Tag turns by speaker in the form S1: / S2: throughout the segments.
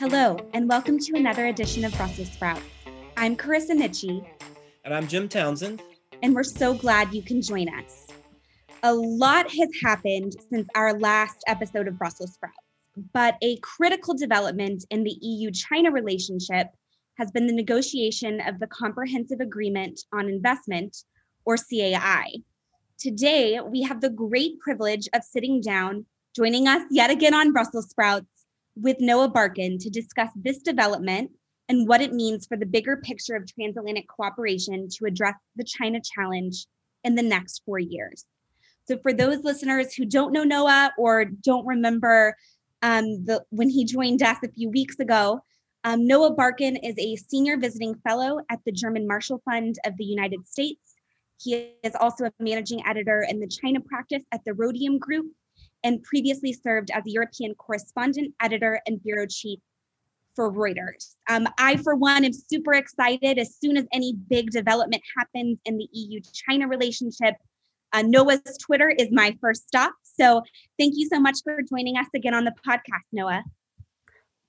S1: Hello, and welcome to another edition of Brussels Sprouts. I'm Carisa Nietsche.
S2: And I'm Jim Townsend.
S1: And we're so glad you can join us. A lot has happened since our last episode of Brussels Sprouts, but a critical development in the EU China relationship has been the negotiation of the Comprehensive Agreement on Investment, or CAI. Today, we have the great privilege of sitting down, joining us yet again on Brussels Sprouts with Noah Barkin to discuss this development and what it means for the bigger picture of transatlantic cooperation to address the China challenge in the next four years. So, for those listeners who don't know Noah or don't remember um, the, when he joined us a few weeks ago, um, Noah Barkin is a senior visiting fellow at the German Marshall Fund of the United States. He is also a managing editor in the China practice at the Rhodium Group and previously served as a European correspondent, editor, and bureau chief for Reuters. Um, I, for one, am super excited as soon as any big development happens in the EU China relationship. Uh, Noah's Twitter is my first stop. So thank you so much for joining us again on the podcast, Noah.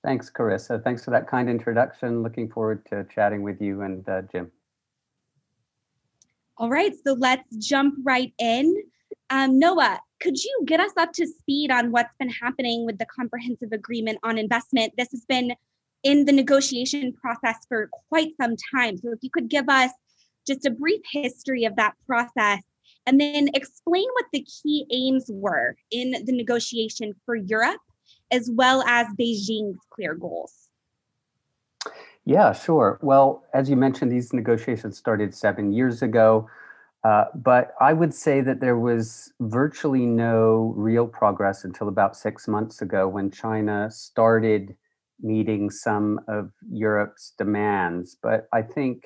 S3: Thanks, Carisa. Thanks for that kind introduction. Looking forward to chatting with you and uh, Jim.
S1: All right, so let's jump right in. Um, Noah, could you get us up to speed on what's been happening with the comprehensive agreement on investment? This has been in the negotiation process for quite some time. So, if you could give us just a brief history of that process and then explain what the key aims were in the negotiation for Europe, as well as Beijing's clear goals.
S3: Yeah, sure. Well, as you mentioned, these negotiations started seven years ago. Uh, but I would say that there was virtually no real progress until about six months ago when China started meeting some of Europe's demands. But I think,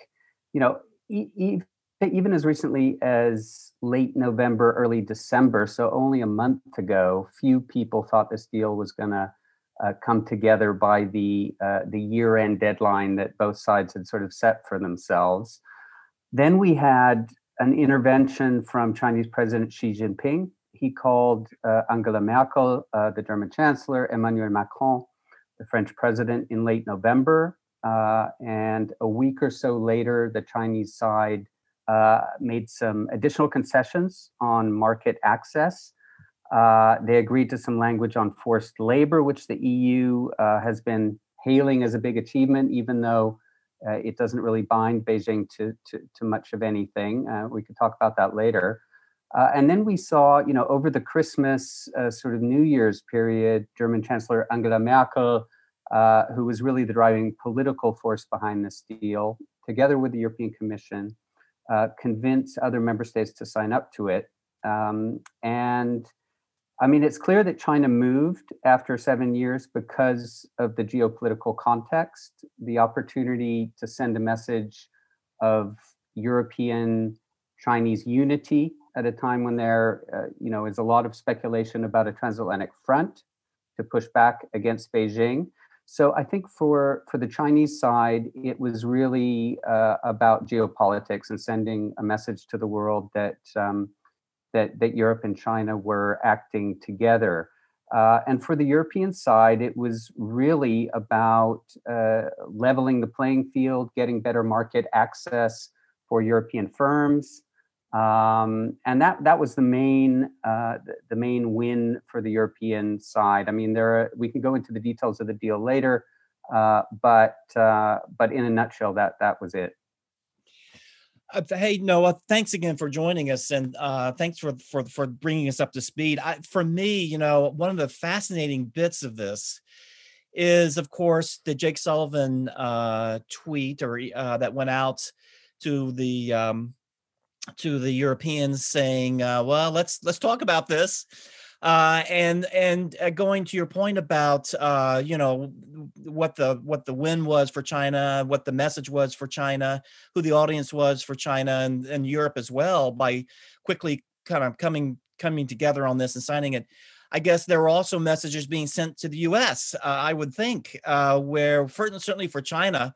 S3: you know, e- even as recently as late November, early December, so only a month ago, few people thought this deal was going to uh, come together by the uh, the year-end deadline that both sides had sort of set for themselves. Then we had an intervention from Chinese President Xi Jinping. He called uh, Angela Merkel, uh, the German Chancellor, Emmanuel Macron, the French President, in late November. Uh, and a week or so later, the Chinese side uh, made some additional concessions on market access. Uh, they agreed to some language on forced labor, which the EU uh, has been hailing as a big achievement, even though uh, it doesn't really bind Beijing to, to, to much of anything. Uh, we could talk about that later. Uh, and then we saw, you know, over the Christmas uh, sort of New Year's period, German Chancellor Angela Merkel, uh, who was really the driving political force behind this deal, together with the European Commission, uh, convinced other member states to sign up to it. Um, and I mean, it's clear that China moved after seven years because of the geopolitical context, the opportunity to send a message of European Chinese unity at a time when there, uh, you know, is a lot of speculation about a transatlantic front to push back against Beijing. So I think for for the Chinese side, it was really uh, about geopolitics and sending a message to the world that. Um, that, that Europe and China were acting together. Uh, and for the European side, it was really about uh, leveling the playing field, getting better market access for European firms, um, and that that was the main uh, the, main win for the European side. I mean, there are, we can go into the details of the deal later, uh, but uh, but in a nutshell, that that was it.
S2: Uh, hey Noah, thanks again for joining us, and uh, thanks for for for bringing us up to speed. I, for me, you know, one of the fascinating bits of this is, of course, the Jake Sullivan uh, tweet or uh, that went out to the um, to the Europeans saying, uh, "Well, let's let's talk about this." Uh, and and uh, going to your point about uh, you know what the what the win was for China, what the message was for China, who the audience was for China and, and Europe as well, by quickly kind of coming coming together on this and signing it. I guess there were also messages being sent to the U.S. Uh, I would think, uh, where certainly for China,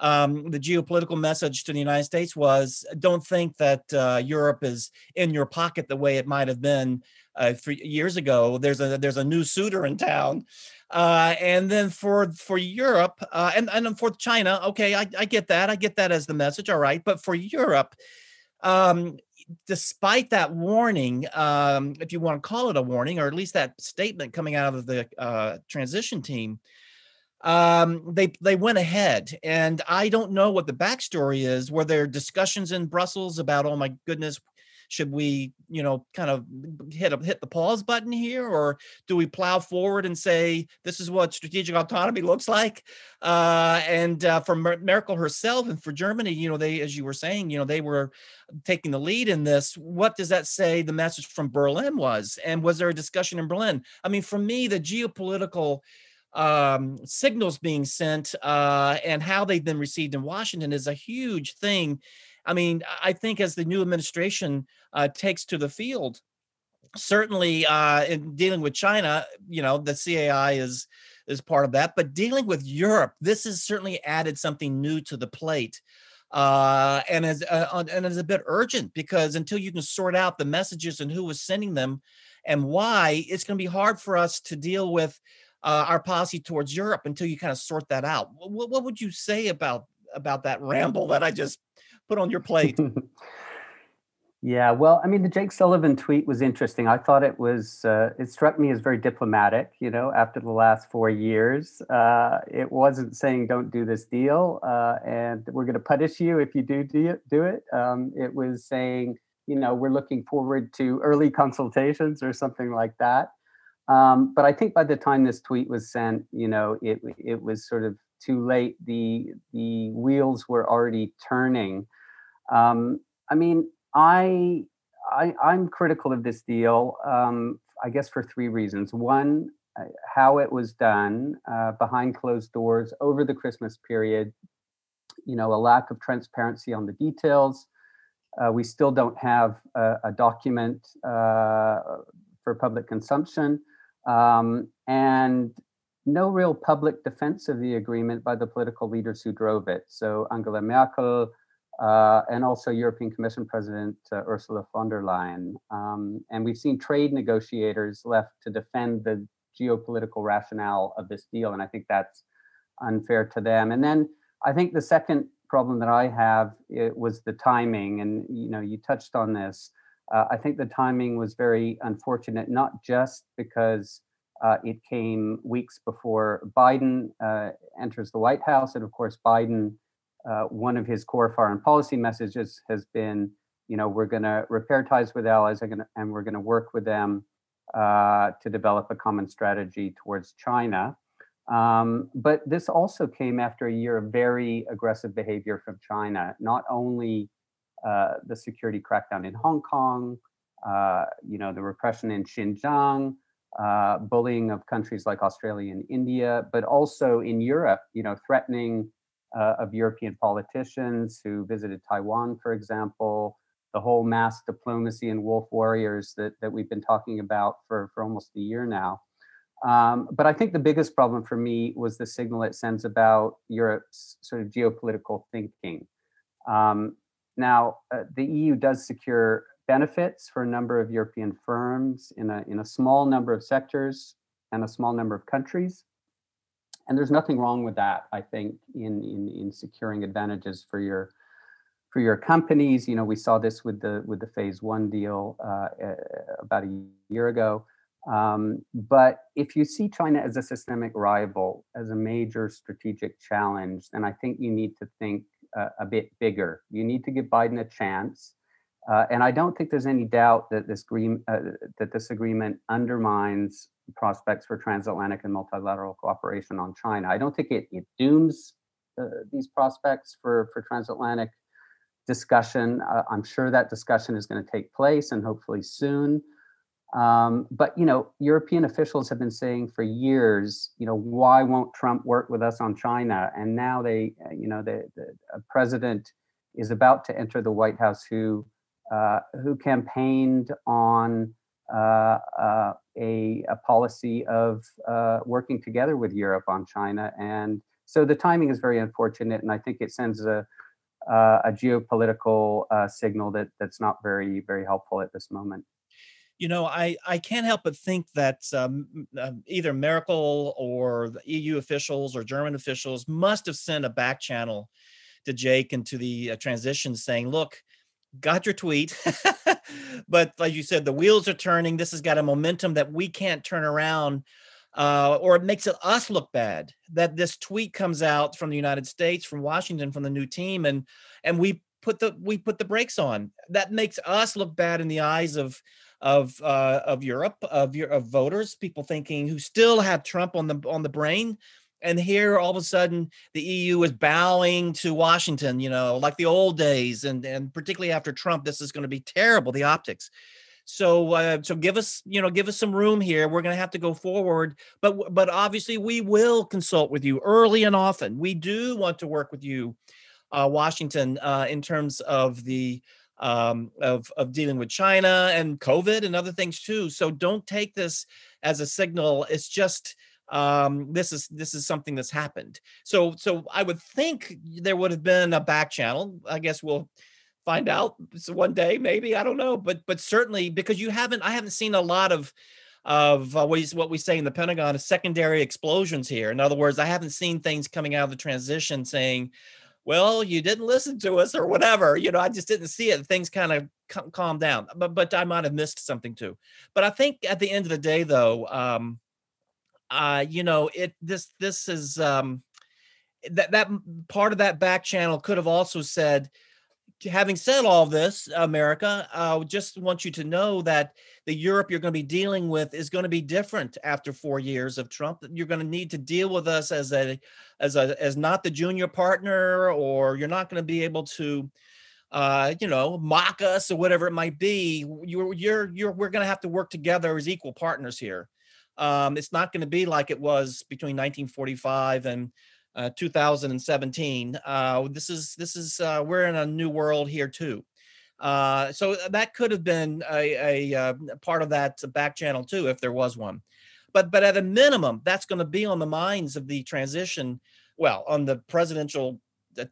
S2: um, the geopolitical message to the United States was don't think that uh, Europe is in your pocket the way it might have been uh, three years ago. There's a there's a new suitor in town, Uh, and then for for Europe uh, and and for China, okay, I, I get that. I get that as the message. All right, but for Europe, um, despite that warning, um, if you want to call it a warning, or at least that statement coming out of the uh, transition team, um, they they went ahead, and I don't know what the backstory is. Were there discussions in Brussels about, oh my goodness, should we, you know, kind of hit a, hit the pause button here, or do we plow forward and say this is what strategic autonomy looks like? Uh, and uh, for Merkel herself and for Germany, you know, they, as you were saying, you know, they were taking the lead in this. What does that say? The message from Berlin was, and was there a discussion in Berlin? I mean, for me, the geopolitical um, signals being sent uh, and how they've been received in Washington is a huge thing I mean, I think as the new administration uh, takes to the field, certainly uh, in dealing with China, you know, the CAI is is part of that. But dealing with Europe, this has certainly added something new to the plate. Uh, and as uh, and is a bit urgent because until you can sort out the messages and who was sending them and why, it's going to be hard for us to deal with uh, our policy towards Europe until you kind of sort that out. What, what would you say about about that ramble that I just put on your plate?
S3: yeah, well, I mean, the Jake Sullivan tweet was interesting. I thought it was, uh, it struck me as very diplomatic, you know, after the last four years. Uh, it wasn't saying, don't do this deal uh, and we're going to punish you if you do do it. Um, it was saying, you know, we're looking forward to early consultations or something like that. Um, but I think by the time this tweet was sent, you know, it it was sort of too late. The the wheels were already turning. Um, I mean, I, I am critical of this deal. Um, I guess for three reasons. One, uh, how it was done uh, behind closed doors over the Christmas period. You know, a lack of transparency on the details. Uh, we still don't have a, a document uh, for public consumption, um, and no real public defense of the agreement by the political leaders who drove it. So Angela Merkel, uh, and also European Commission President uh, Ursula von der Leyen. Um, and we've seen trade negotiators left to defend the geopolitical rationale of this deal, and I think that's unfair to them. And then I think the second problem that I have was the timing, and you know you touched on this. Uh, I think the timing was very unfortunate, not just because uh, it came weeks before Biden uh, enters the White House, and of course Biden uh, one of his core foreign policy messages has been, you know, we're going to repair ties with allies and we're going to work with them uh, to develop a common strategy towards China. Um, but this also came after a year of very aggressive behavior from China, not only uh, the security crackdown in Hong Kong, uh, you know, the repression in Xinjiang, uh, bullying of countries like Australia and India, but also in Europe, you know, threatening uh, of European politicians who visited Taiwan, for example, the whole mask diplomacy and wolf warriors that, that we've been talking about for, for almost a year now. Um, but I think the biggest problem for me was the signal it sends about Europe's sort of geopolitical thinking. Um, now, uh, the EU does secure benefits for a number of European firms in a, in a small number of sectors and a small number of countries. And there's nothing wrong with that i think in in in securing advantages for your for your companies. You know we saw this with the with the phase one deal uh, about a year ago. Um, but if you see china as a systemic rival as a major strategic challenge then i think you need to think uh, a bit bigger you need to give biden a chance uh, and I don't think there's any doubt that this, green, uh, that this agreement undermines prospects for transatlantic and multilateral cooperation on China. I don't think it, it dooms uh, these prospects for, for transatlantic discussion. Uh, I'm sure that discussion is going to take place and hopefully soon. Um, but you know, European officials have been saying for years, you know, why won't Trump work with us on China? And now they, uh, you know, the, the president is about to enter the White House who uh, who campaigned on uh, uh, a, a, policy of uh, working together with Europe on China. And so the timing is very unfortunate, and I think it sends a, a geopolitical signal that that's not very, very helpful at this moment.
S2: You know, I, I can't help but think that um, uh, either Merkel or the EU officials or German officials must have sent a back channel to Jake and to the uh, transition saying, look, got your tweet. but like you said, the wheels are turning. This has got a momentum that we can't turn around. Uh, or it makes it us look bad that this tweet comes out from the United States, from Washington, from the new team, and and we put the we put the brakes on. That makes us look bad in the eyes of of uh, of Europe, of your of voters, people thinking who still have Trump on the on the brain. And here all of a sudden the EU is bowing to Washington, you know, like the old days. And and particularly after Trump, this is going to be terrible, the optics. So uh, so give us, you know, give us some room here. We're going to have to go forward, but but obviously we will consult with you early and often. We do want to work with you, uh, Washington, uh, in terms of the um, of of dealing with China and COVID and other things too. So don't take this as a signal. It's just um, this is this is something that's happened. So so I would think there would have been a back channel. I guess we'll find out one day, maybe I don't know, but but certainly because you haven't, I haven't seen a lot of of uh, what we say in the Pentagon is secondary explosions here. In other words, I haven't seen things coming out of the transition saying, well, you didn't listen to us or whatever. You know, I just didn't see it. Things kind of calmed down, but but I might have missed something too. But I think at the end of the day, though, um, uh, you know, it this this is um, that that part of that back channel could have also said having said all this, America, I uh, just want you to know that the Europe you're going to be dealing with is going to be different after four years of Trump. You're going to need to deal with us as a as a as not the junior partner, or you're not going to be able to, uh, you know, mock us or whatever it might be. You're you're you're we're going to have to work together as equal partners here. Um, it's not going to be like it was between 1945 and uh, 2017. Uh, this is this is uh, we're in a new world here too. Uh, so that could have been a, a, a, uh, part of that back channel too, if there was one. But but at a minimum, that's going to be on the minds of the transition. Well, on the presidential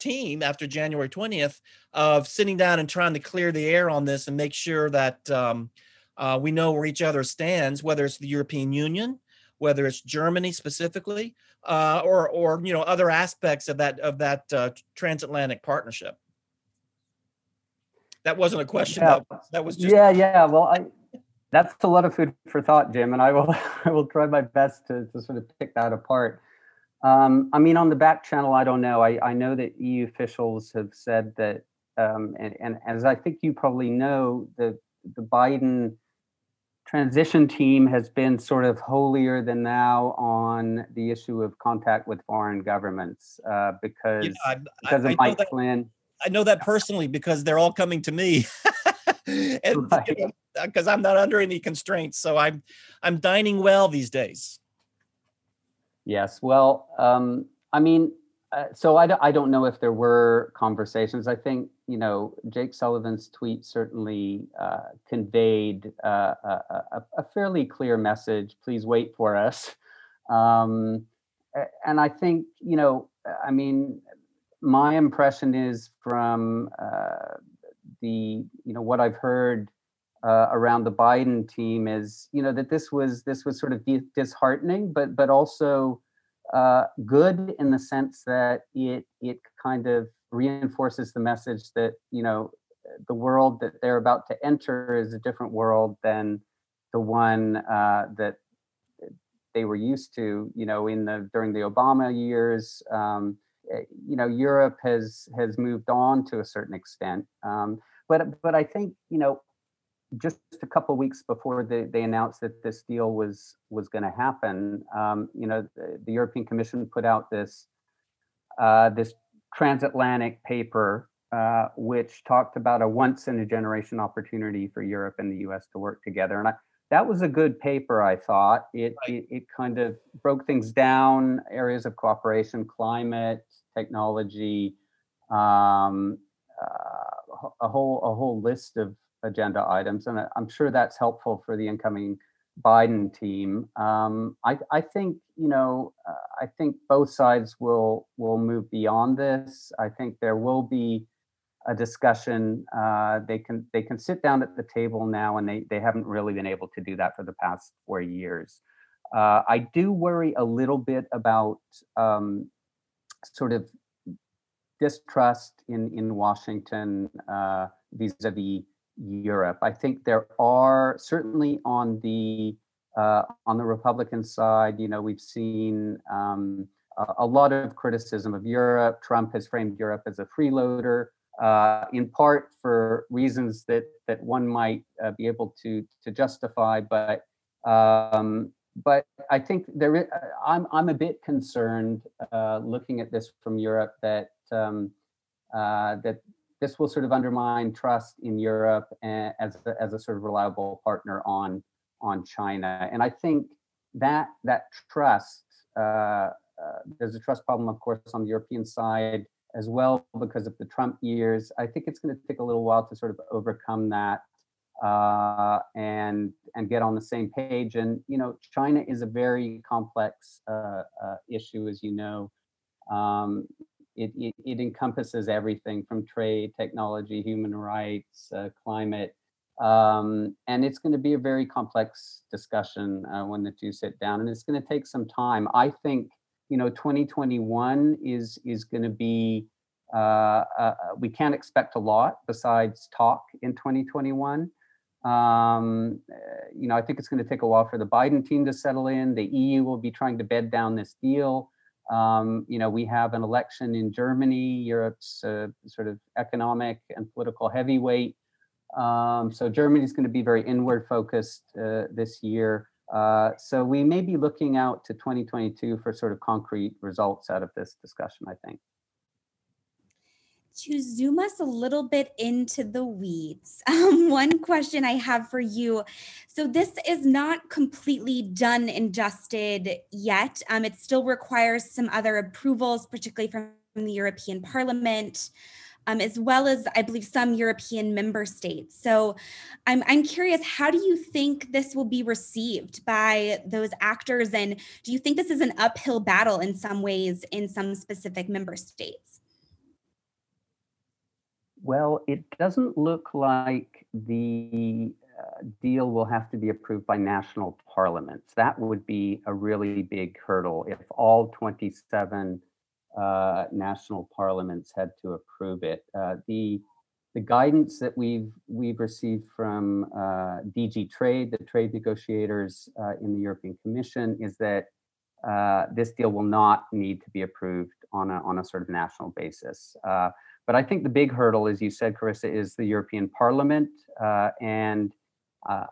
S2: team after January 20th of sitting down and trying to clear the air on this and make sure that um, uh, we know where each other stands, whether it's the European Union, whether it's Germany specifically, uh, or or you know other aspects of that of that uh, transatlantic partnership. That wasn't a question. Yeah. That, that was just
S3: yeah, yeah. Well, I that's a lot of food for thought, Jim, and I will I will try my best to to sort of pick that apart. Um, I mean, on the back channel, I don't know. I, I know that EU officials have said that, um, and, and as I think you probably know, the the Biden transition team has been sort of holier than thou on the issue of contact with foreign governments uh, because you know, I, because I, of I Mike
S2: that,
S3: Flynn.
S2: I know that personally because they're all coming to me. and because right. you know, I'm not under any constraints, so I'm I'm dining well these days.
S3: Yes, well, um, I mean, uh, so I, I don't know if there were conversations. I think you know Jake Sullivan's tweet certainly uh, conveyed uh, a, a, fairly clear message. Please wait for us. Um, and I think you know, I mean, my impression is from uh, the you know what I've heard uh, around the Biden team is you know that this was this was sort of disheartening, but but also uh, good in the sense that it it kind of reinforces the message that you know the world that they're about to enter is a different world than the one uh, that they were used to you know in the during the obama years. Um, eh, you know europe has has moved on to a certain extent. Um, but but i think you know just a couple weeks before they, they announced that this deal was was going to happen, um, you know, the, the, European Commission put out this uh, this transatlantic paper, uh, which talked about a once in a generation opportunity for Europe and the U.S. to work together, and I, that was a good paper. I thought it, right. it, it kind of broke things down, areas of cooperation, climate, technology, um, uh, a whole a whole list of agenda items, and I'm sure that's helpful for the incoming Biden team. Um, I, I, think you know uh, I think both sides will will move beyond this. I think there will be a discussion. Uh, they can they can sit down at the table now, and they they haven't really been able to do that for the past four years. Uh, I do worry a little bit about um, sort of distrust in in Washington uh, vis-a-vis Europe. I think there are certainly on the uh, on the Republican side, you know, we've seen um, a, lot of criticism of Europe. Trump has framed Europe as a freeloader, uh, in part for reasons that that one might uh, be able to to justify. But um, but I think there is, I'm I'm a bit concerned uh, looking at this from Europe that um, uh, that this will sort of undermine trust in Europe as a, as a sort of reliable partner on on China. And I think that that trust, uh, uh, there's a trust problem, of course, on the European side as well because of the Trump years. I think it's going to take a little while to sort of overcome that uh, and and get on the same page. And you know, China is a very complex uh, uh, issue, as you know. Um, it, it, it, encompasses everything from trade, technology, human rights, uh, climate, um, and it's going to be a very complex discussion uh, when the two sit down, and it's going to take some time. I think you know 2021 is is going to be uh, uh, uh, we can't expect a lot besides talk in 2021. Um, uh, you know, I think it's going to take a while for the Biden team to settle in. The EU will be trying to bed down this deal. Um, you know, we have an election in Germany, Europe's uh, sort of economic and political heavyweight. Um, so Germany is going to be very inward focused uh, this year. Uh, so we may be looking out to 2022 for sort of concrete results out of this discussion, I think
S1: to zoom us a little bit into the weeds, um, one question I have for you. So, this is not completely done and dusted yet. Um, it still requires some other approvals, particularly from the European Parliament. Um, as well as I believe some European member states. So I'm, I'm curious, how do you think this will be received by those actors? And do you think this is an uphill battle in some ways in some specific member states?
S3: Well, it doesn't look like the uh, deal will have to be approved by national parliaments. That would be a really big hurdle if all 27 uh, national parliaments had to approve it. Uh, the the guidance that we've we've received from uh, DG Trade, the trade negotiators uh, in the European Commission, is that uh, this deal will not need to be approved on a on a sort of national basis. But I think the big hurdle, as you said, Carisa, is the European Parliament. Uh, and uh,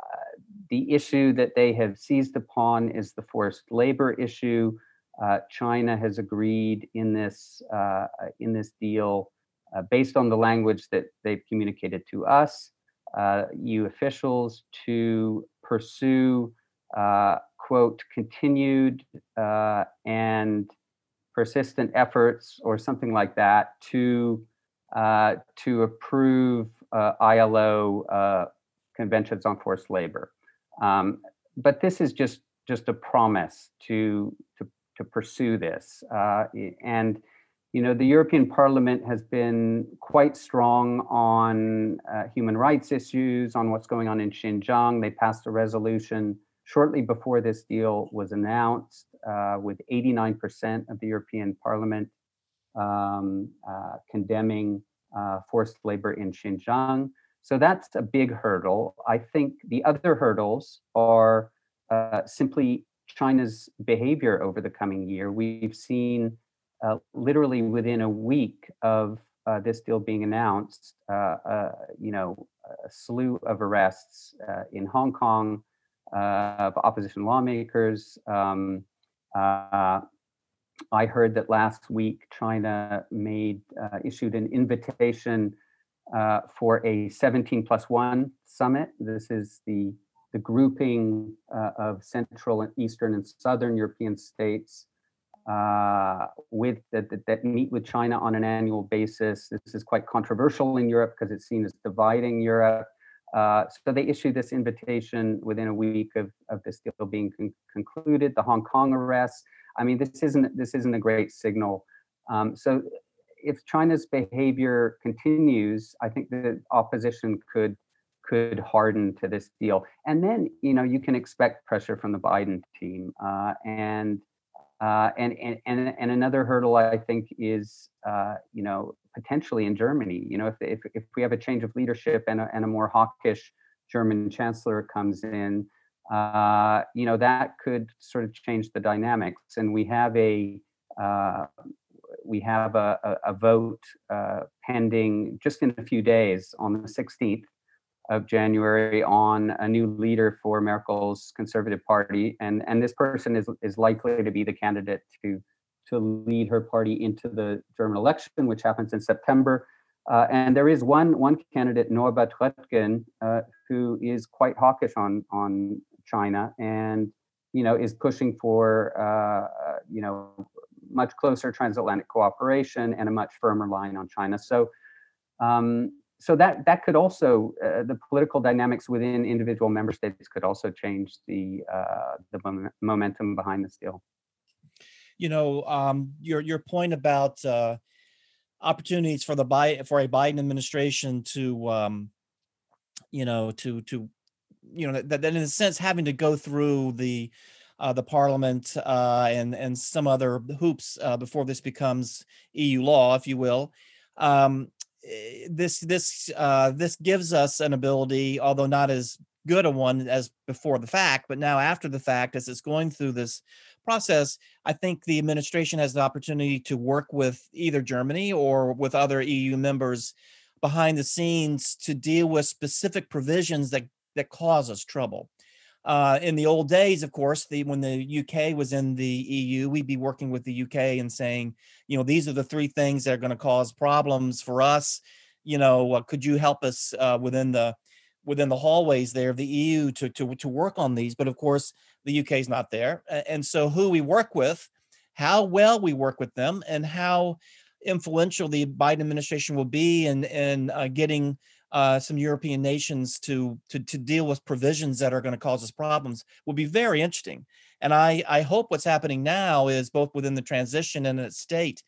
S3: the issue that they have seized upon is the forced labor issue. Uh, China has agreed in this uh, in this deal, uh, based on the language that they've communicated to us, EU uh, officials, to pursue quote continued and persistent efforts or something like that to uh, to approve uh, ILO uh, conventions on forced labor. Um, but this is just just a promise to to, to pursue this. Uh, and you know, the European Parliament has been quite strong on uh, human rights issues, on what's going on in Xinjiang. They passed a resolution shortly before this deal was announced, with 89% of the European Parliament um, uh, condemning uh, forced labor in Xinjiang. So that's a big hurdle. I think the other hurdles are uh, simply China's behavior over the coming year. We've seen uh, literally within a week of uh, this deal being announced, uh, you know, a slew of arrests in Hong Kong of opposition lawmakers. Um, uh, I heard that last week China made uh, issued an invitation uh, for a 17 plus one summit. This is the the grouping uh, of Central and Eastern and Southern European states uh, with that, that, that meet with China on an annual basis. This is quite controversial in Europe because it's seen as dividing Europe. Uh, so they issued this invitation within a week of, of this deal being con- concluded. The Hong Kong arrests I mean, this isn't this isn't a great signal. Um, so if China's behavior continues, I think the opposition could could harden to this deal, and then you know you can expect pressure from the Biden team, uh, and, uh, and and and and another hurdle I think is uh, you know potentially in Germany. You know, if if if we have a change of leadership and a, and a more hawkish German chancellor comes in, uh, you know that could sort of change the dynamics, and we have a uh, we have a, a, a vote uh, pending just in a few days on the 16th of January on a new leader for Merkel's Conservative Party, and and this person is is likely to be the candidate to to lead her party into the German election, which happens in September. Uh, and there is one one candidate, Norbert Röttgen, uh, who is quite hawkish on on China and you know is pushing for uh, you know much closer transatlantic cooperation and a much firmer line on China. So. Um, so that that could also uh, the political dynamics within individual member states could also change the uh, the mom- momentum behind this deal.
S2: You know, um, your your point about uh, opportunities for the Bi- for a Biden administration to, um, you know, to to, you know, that, that in a sense having to go through the uh, the parliament uh, and and some other hoops uh, before this becomes EU law, if you will. Um, Eh, this this uh, this gives us an ability, although not as good a one as before the fact, but now after the fact, as it's going through this process, I think the administration has the opportunity to work with either Germany or with other EU members behind the scenes to deal with specific provisions that that cause us trouble. Uh, in the old days, of course, the when the UK was in the EU, we'd be working with the UK and saying, you know, these are the three things that are going to cause problems for us. You know, uh, could you help us uh, within the within the hallways there of the EU to to to work on these? But of course, the UK is not there, and so who we work with, how well we work with them, and how influential the Biden administration will be in in uh, getting uh, some European nations to, to to deal with provisions that are going to cause us problems will be very interesting. And I I hope what's happening now is both within the transition and its state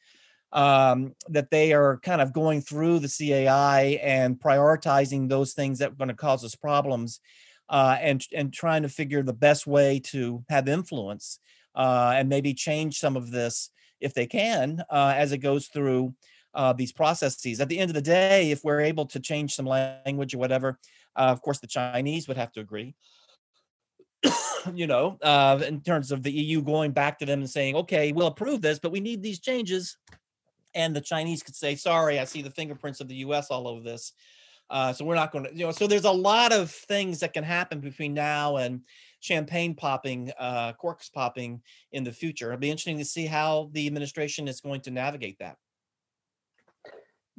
S2: um, that they are kind of going through the CAI and prioritizing those things that are going to cause us problems, uh, and and trying to figure the best way to have influence uh, and maybe change some of this if they can uh, as it goes through uh, these processes. At the end of the day, if we're able to change some language or whatever, uh, of course, the Chinese would have to agree. you know, uh, in terms of the EU going back to them and saying, okay, we'll approve this, but we need these changes. And the Chinese could say, sorry, I see the fingerprints of the US all over this. Uh, so we're not going to, you know, so there's a lot of things that can happen between now and champagne popping, uh, corks popping in the future. It'll be interesting to see how the administration is going to navigate that.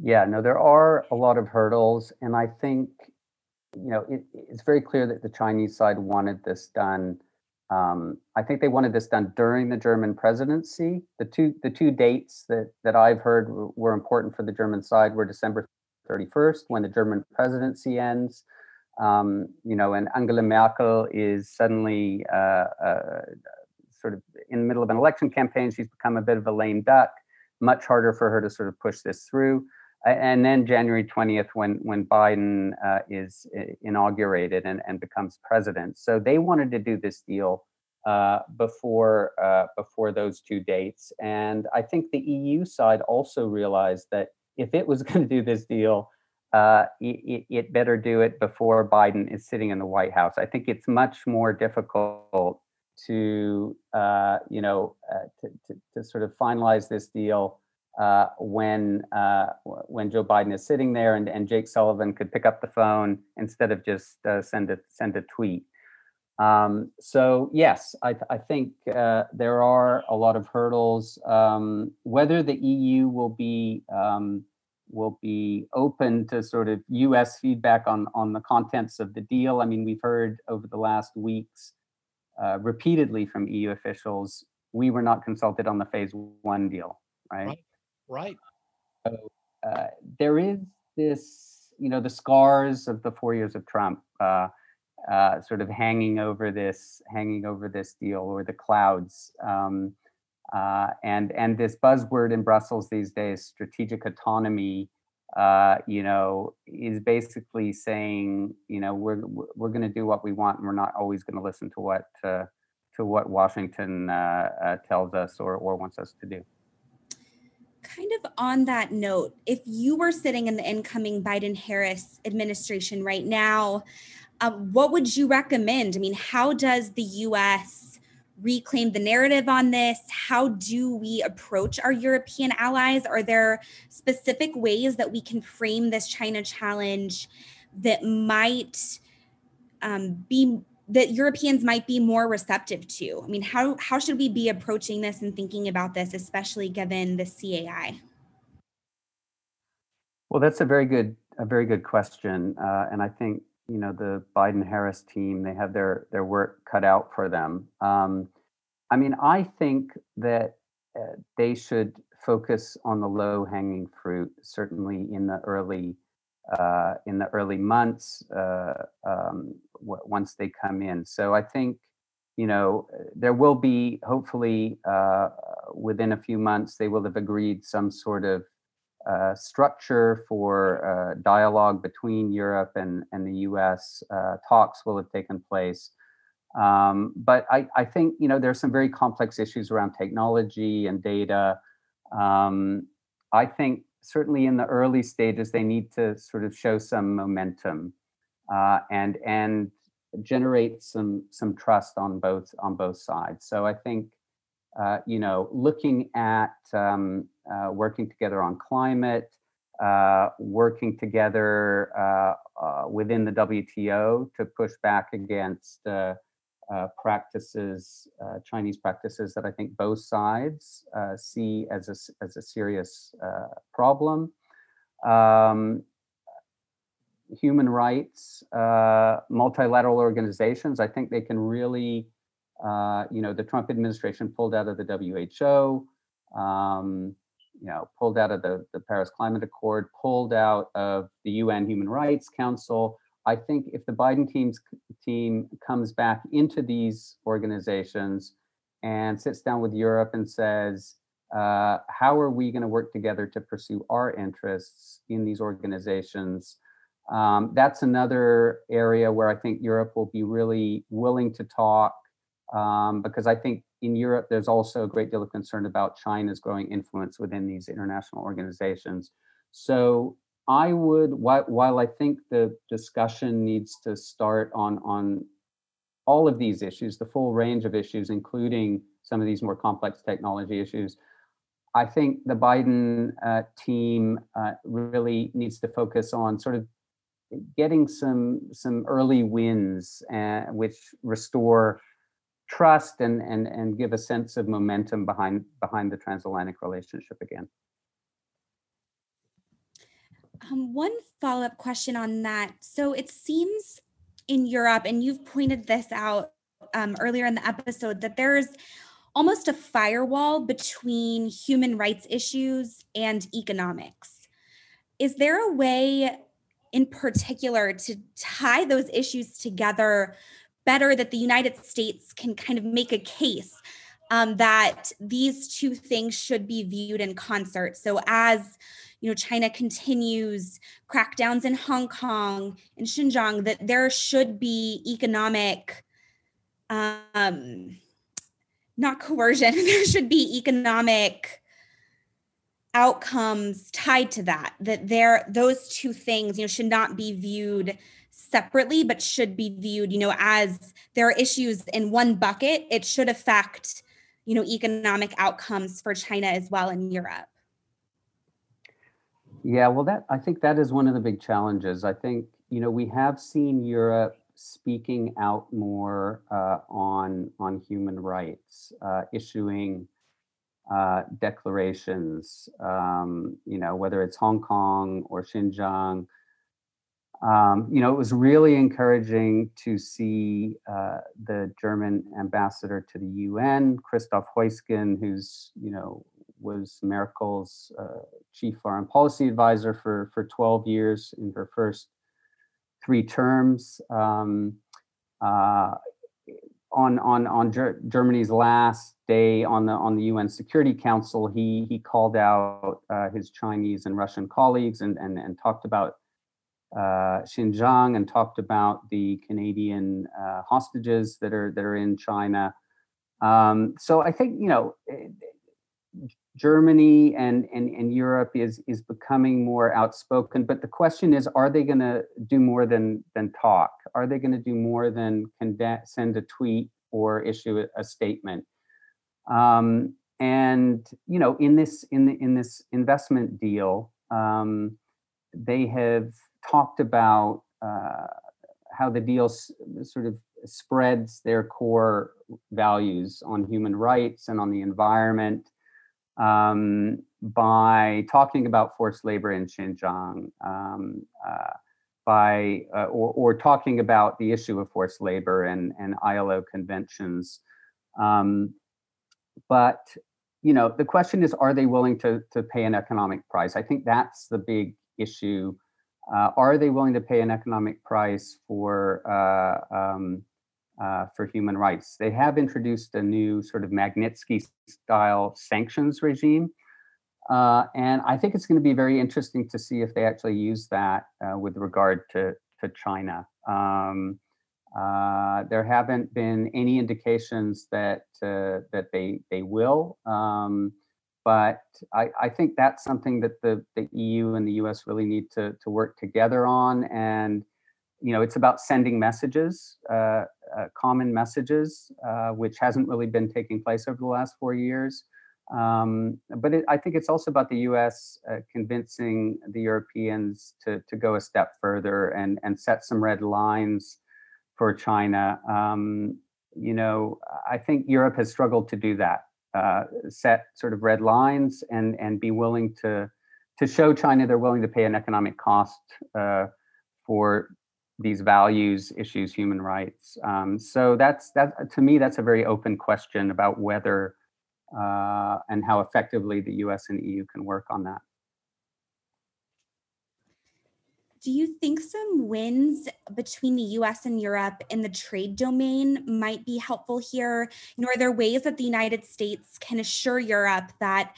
S3: Yeah, no, there are a lot of hurdles, and I think you know it, it's very clear that the Chinese side wanted this done. Um, I think they wanted this done during the German presidency. The two the two dates that that I've heard were important for the German side were December 31st, when the German presidency ends. Um, you know, and Angela Merkel is suddenly uh, uh, sort of in the middle of an election campaign. She's become a bit of a lame duck. Much harder for her to sort of push this through and then January 20th, when when Biden uh, is uh, inaugurated and, and becomes president. So they wanted to do this deal uh, before uh, before those two dates, and I think the EU side also realized that if it was going to do this deal, uh, it, it, better do it before Biden is sitting in the White House. I think it's much more difficult to uh, you know to, to, to sort of finalize this deal uh, when uh, when Joe Biden is sitting there and, and Jake Sullivan could pick up the phone instead of just uh, send a send a tweet. Um, so yes, I, I think uh, there are a lot of hurdles. Um, whether the EU will be um, will be open to sort of U.S. feedback on on the contents of the deal. I mean, we've heard over the last weeks uh, repeatedly from EU officials we were not consulted on the phase one deal, right? right.
S2: Right.
S3: So uh, there is this, you know, the scars of the four years of Trump uh, uh, sort of hanging over this, hanging over this deal, or the clouds. Um, Uh, and and this buzzword in Brussels these days, strategic autonomy, uh, you know, is basically saying, you know, we're we're going to do what we want, and we're not always going to listen to what uh, to what Washington tells us or or wants us to do.
S1: Kind of on that note, if you were sitting in the incoming Biden-Harris administration right now, uh, what would you recommend? I mean, how does the U.S reclaim the narrative on this? How do we approach our European allies? Are there specific ways that we can frame this China challenge that might um, be that Europeans might be more receptive to? I mean, how how should we be approaching this and thinking about this, especially given the CAI?
S3: Well, that's a very good a very good question, uh, and I think you know the Biden Harris team they have their their work cut out for them. Um, I mean, I think that uh, they should focus on the low hanging fruit. Certainly in the early uh, in the early months uh, um, once they come in. So I think you know there will be hopefully uh, within a few months they will have agreed some sort of uh, structure for uh, dialogue between Europe and, and the US. Uh, talks will have taken place. Um, but I, I, think you know there are some very complex issues around technology and data. Um, I think certainly in the early stages they need to sort of show some momentum uh, and and generate some some trust on both on both sides. So I think uh, you know looking at um, uh, working together on climate, uh, working together uh, uh, within the WTO to push back against practices, Chinese practices that I think both sides see as a, as a serious problem. Um, human rights, multilateral organizations, I think they can really uh, you know, the Trump administration pulled out of the WHO, um, you know, pulled out of the, the Paris Climate Accord, pulled out of the UN Human Rights Council. I think if the Biden team's team comes back into these organizations and sits down with Europe and says, uh, how are we going to work together to pursue our interests in these organizations? Um, that's another area where I think Europe will be really willing to talk um, because I think in Europe there's also a great deal of concern about China's growing influence within these international organizations. So I would, while, while I think the discussion needs to start on, on all of these issues, the full range of issues, including some of these more complex technology issues, I think the Biden uh, team uh, really needs to focus on sort of getting some some early wins, uh, which restore trust and and and give a sense of momentum behind behind the transatlantic relationship again.
S1: Um, one follow up question on that. So it seems in Europe, and you've pointed this out um, earlier in the episode, that there's almost a firewall between human rights issues and economics. Is there a way in particular to tie those issues together better that the United States can kind of make a case um, that these two things should be viewed in concert. So as you know, China continues crackdowns in Hong Kong and Xinjiang, that there should be economic, um, not coercion, there should be economic outcomes tied to that. That there, those two things, you know, should not be viewed separately, but should be viewed, you know, as there are issues in one bucket. It should affect, you know, economic outcomes for China as well in Europe.
S3: Yeah, well, that I think that is one of the big challenges. I think you know we have seen Europe speaking out more uh, on on human rights, uh, issuing uh, declarations. Um, you know, whether it's Hong Kong or Xinjiang. Um, you know, it was really encouraging to see uh, the German ambassador to the UN, Christoph Heusgen, who's you know was Merkel's uh, chief foreign policy advisor for, for 12 years in her first three terms. Um, uh, on on on Ger- Germany's last day on the on the UN Security Council, he he called out uh, his Chinese and Russian colleagues and and, and talked about uh, Xinjiang and talked about the Canadian uh, hostages that are that are in China. Um, so I think you know Germany and, and, and Europe is is becoming more outspoken. But the question is, are they going to do more than than talk? Are they going to do more than send a tweet or issue a, a statement? Um, and you know, in this in the, in this investment deal, um, they have talked about uh, how the deal s- sort of spreads their core values on human rights and on the environment um, by talking about forced labor in Xinjiang, um, uh, by uh, or, or, talking about the issue of forced labor and, and ILO conventions. Um, but you know, the question is, are they willing to to pay an economic price? I think that's the big issue. Uh, are they willing to pay an economic price for uh, for human rights. They have introduced a new sort of Magnitsky style sanctions regime. Uh, and I think it's going to be very interesting to see if they actually use that uh, with regard to, to China. Um, uh, there haven't been any indications that uh, that they they will, um, but I, I, think that's something that the, the EU and the US really need to, to work together on. And you know, it's about sending messages, uh, uh, common messages, uh, which hasn't really been taking place over the last four years. Um, but it, I think it's also about the U.S. Uh, convincing the Europeans to to go a step further and and set some red lines for China. Um, you know, I think Europe has struggled to do that, uh, set sort of red lines and and be willing to to show China they're willing to pay an economic cost uh, for these values, issues, human rights. Um, so that's that to me, that's a very open question about whether uh, and how effectively the U.S. and EU can work on that.
S1: Do you think some wins between the US and Europe in the trade domain might be helpful here? You know, are there ways that the United States can assure Europe that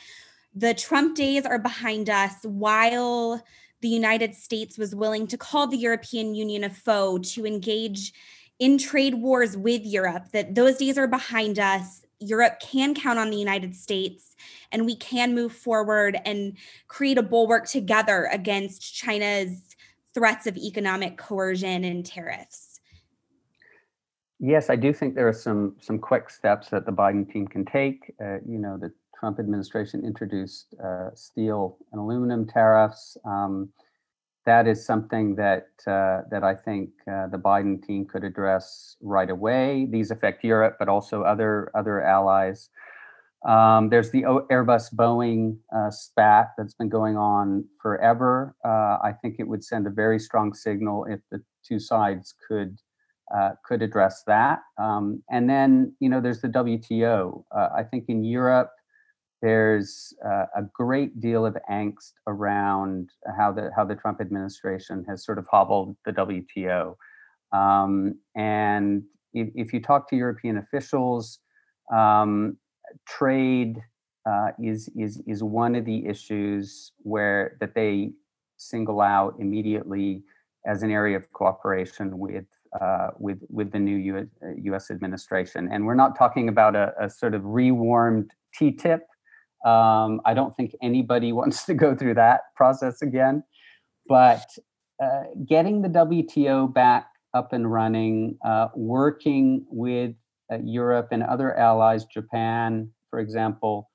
S1: the Trump days are behind us while the United States was willing to call the European Union a foe, to engage in trade wars with Europe, that those days are behind us. Europe can count on the United States, and we can move forward and create a bulwark together against China's threats of economic coercion and tariffs.
S3: Yes, I do think there are some some quick steps that the Biden team can take. Uh, you know, the Trump administration introduced uh, steel and aluminum tariffs. Um, that is something that uh, that I think uh, the Biden team could address right away. These affect Europe, but also other other allies. Um, there's the Airbus Boeing uh, spat that's been going on forever. Uh, I think it would send a very strong signal if the two sides could uh, could address that. Um, and then you know there's the WTO. Uh, I think in Europe there's uh, a great deal of angst around how the how the Trump administration has sort of hobbled the WTO. Um, and if, if, you talk to European officials, um, trade uh, is is is one of the issues where that they single out immediately as an area of cooperation with uh, with with the new US, US, administration. And we're not talking about a, a sort of rewarmed TTIP um, I don't think anybody wants to go through that process again. But uh, getting the WTO back up and running, uh, working with uh, Europe and other allies, Japan, for example,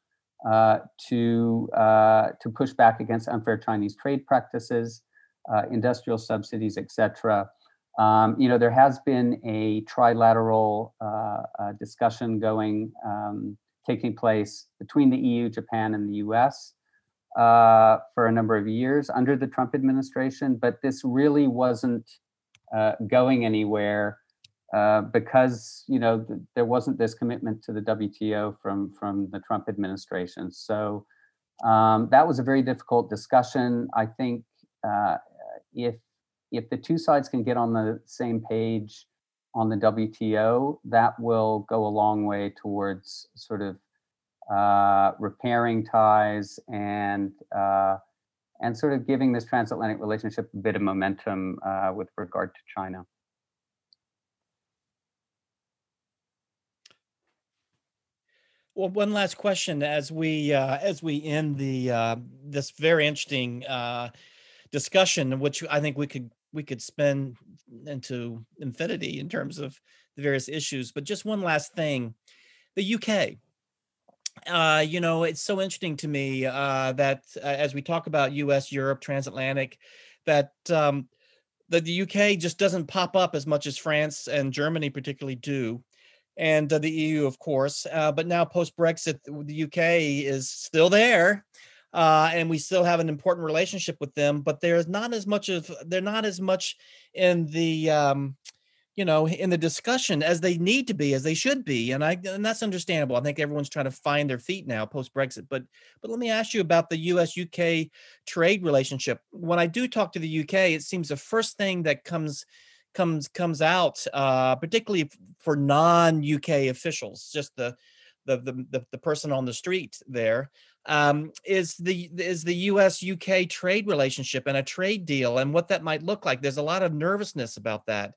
S3: uh, to uh, to push back against unfair Chinese trade practices, uh, industrial subsidies, etc. Um, you know, there has been a trilateral discussion going um, taking place between the EU, Japan, and the US uh, for a number of years under the Trump administration, but this really wasn't uh, going anywhere uh, because you know th- there wasn't this commitment to the WTO from from the Trump administration. So um, that was a very difficult discussion. I think uh, if if the two sides can get on the same page on the WTO, that will go a long way towards sort of uh, repairing ties and uh, and sort of giving this transatlantic relationship a bit of momentum uh, with regard to China.
S2: Well, one last question as we uh, as we end the uh, this very interesting uh, discussion, which I think we could we could spend into infinity in terms of the various issues. But just one last thing, the UK. Uh, you know, it's so interesting to me uh, that uh, as we talk about U.S., Europe, transatlantic, that um, the UK just doesn't pop up as much as France and Germany particularly do and uh, the EU, of course. Uh, but now, post Brexit, the UK is still there. Uh, and we still have an important relationship with them, but there's not as much of they're not as much in the um, you know in the discussion as they need to be as they should be and i and that's understandable. I think everyone's trying to find their feet now post brexit but but let me ask you about the us uk trade relationship. When i do talk to the uk it seems the first thing that comes comes comes out, uh, particularly for non UK officials, just the, the the the person on the street there, um, is the is the U.S. UK trade relationship and a trade deal and what that might look like. There's a lot of nervousness about that.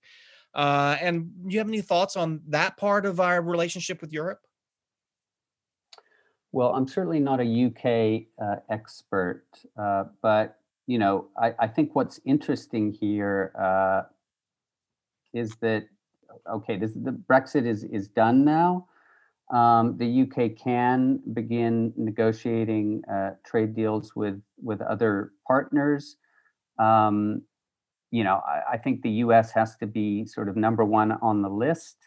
S2: Uh, and do you have any thoughts on that part of our relationship with Europe?
S3: Well, I'm certainly not a UK uh, expert, uh, but you know, I, I, think what's interesting here uh, is that okay, this the Brexit is is done now. Um, the UK can begin negotiating uh, trade deals with with other partners. Um, you know, I, I, think the US has to be sort of number one on the list.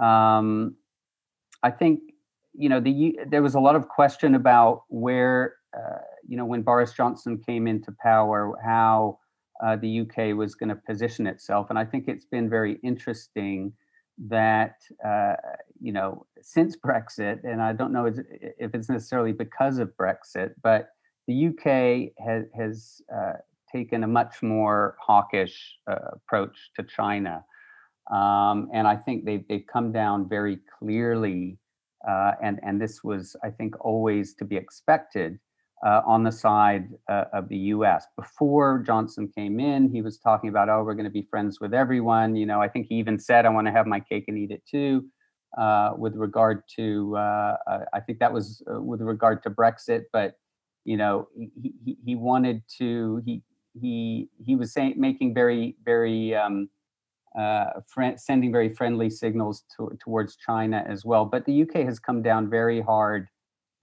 S3: Um, I think you know the there was a lot of question about where uh, you know when Boris Johnson came into power how uh, the UK was going to position itself. And I think it's been very interesting that, uh, you know, since Brexit, and I don't know if it's necessarily because of Brexit, but the UK has, has uh, taken a much more hawkish uh, approach to China. Um, and I think they've, they've come down very clearly. Uh, and, and this was, I think, always to be expected uh, on the side uh, of the US. Before Johnson came in, he was talking about, oh, we're going to be friends with everyone. You know, I think he even said, I want to have my cake and eat it too. Uh, with regard to, uh, uh, I think that was uh, with regard to Brexit, but you know, he, he, he wanted to, he, he, he was saying, making very, very, um, sending very friendly signals to, towards China as well. But the UK has come down very hard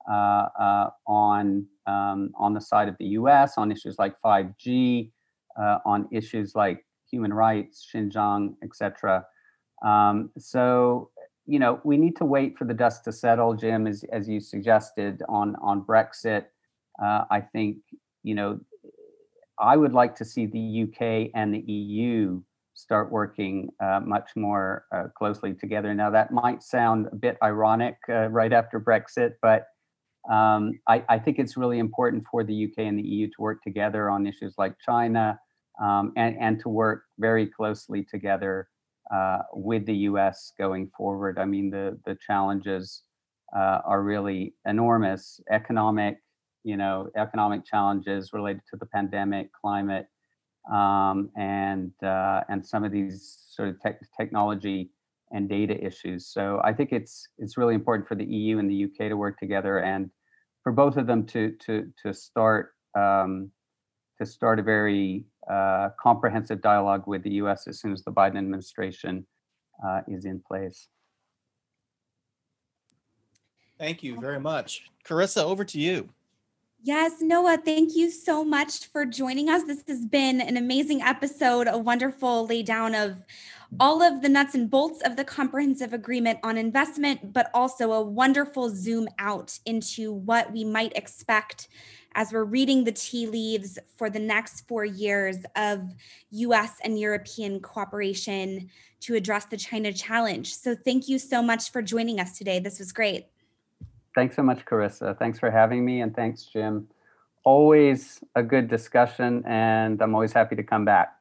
S3: on um, on the side of the U.S. on issues like 5G, uh, on issues like human rights, Xinjiang, etc. Um, so you know we need to wait for the dust to settle, Jim, as as you suggested on on Brexit. Uh, I think you know I would like to see the UK and the EU start working uh, much more uh, closely together. Now that might sound a bit ironic uh, right after Brexit, but um, I, I, think it's really important for the UK and the EU to work together on issues like China um, and, and to work very closely together uh, with the US going forward. I mean, the, the challenges uh, are really enormous economic, you know, economic challenges related to the pandemic, climate, um, and, uh, and some of these sort of te- technology and data issues. So I think it's it's really important for the EU and the UK to work together and for both of them to to to start um, to start a very uh, comprehensive dialogue with the U.S. as soon as the Biden administration uh, is in place.
S2: Thank you very much, Carisa. Over to you.
S1: Yes, Noah, thank you so much for joining us. This has been an amazing episode, a wonderful laydown of all of the nuts and bolts of the comprehensive agreement on investment, but also a wonderful zoom out into what we might expect as we're reading the tea leaves for the next four years of US and European cooperation to address the China challenge. So, thank you so much for joining us today. This was great.
S3: Thanks so much, Carisa. Thanks for having me, and thanks, Jim. Always a good discussion, and I'm always happy to come back.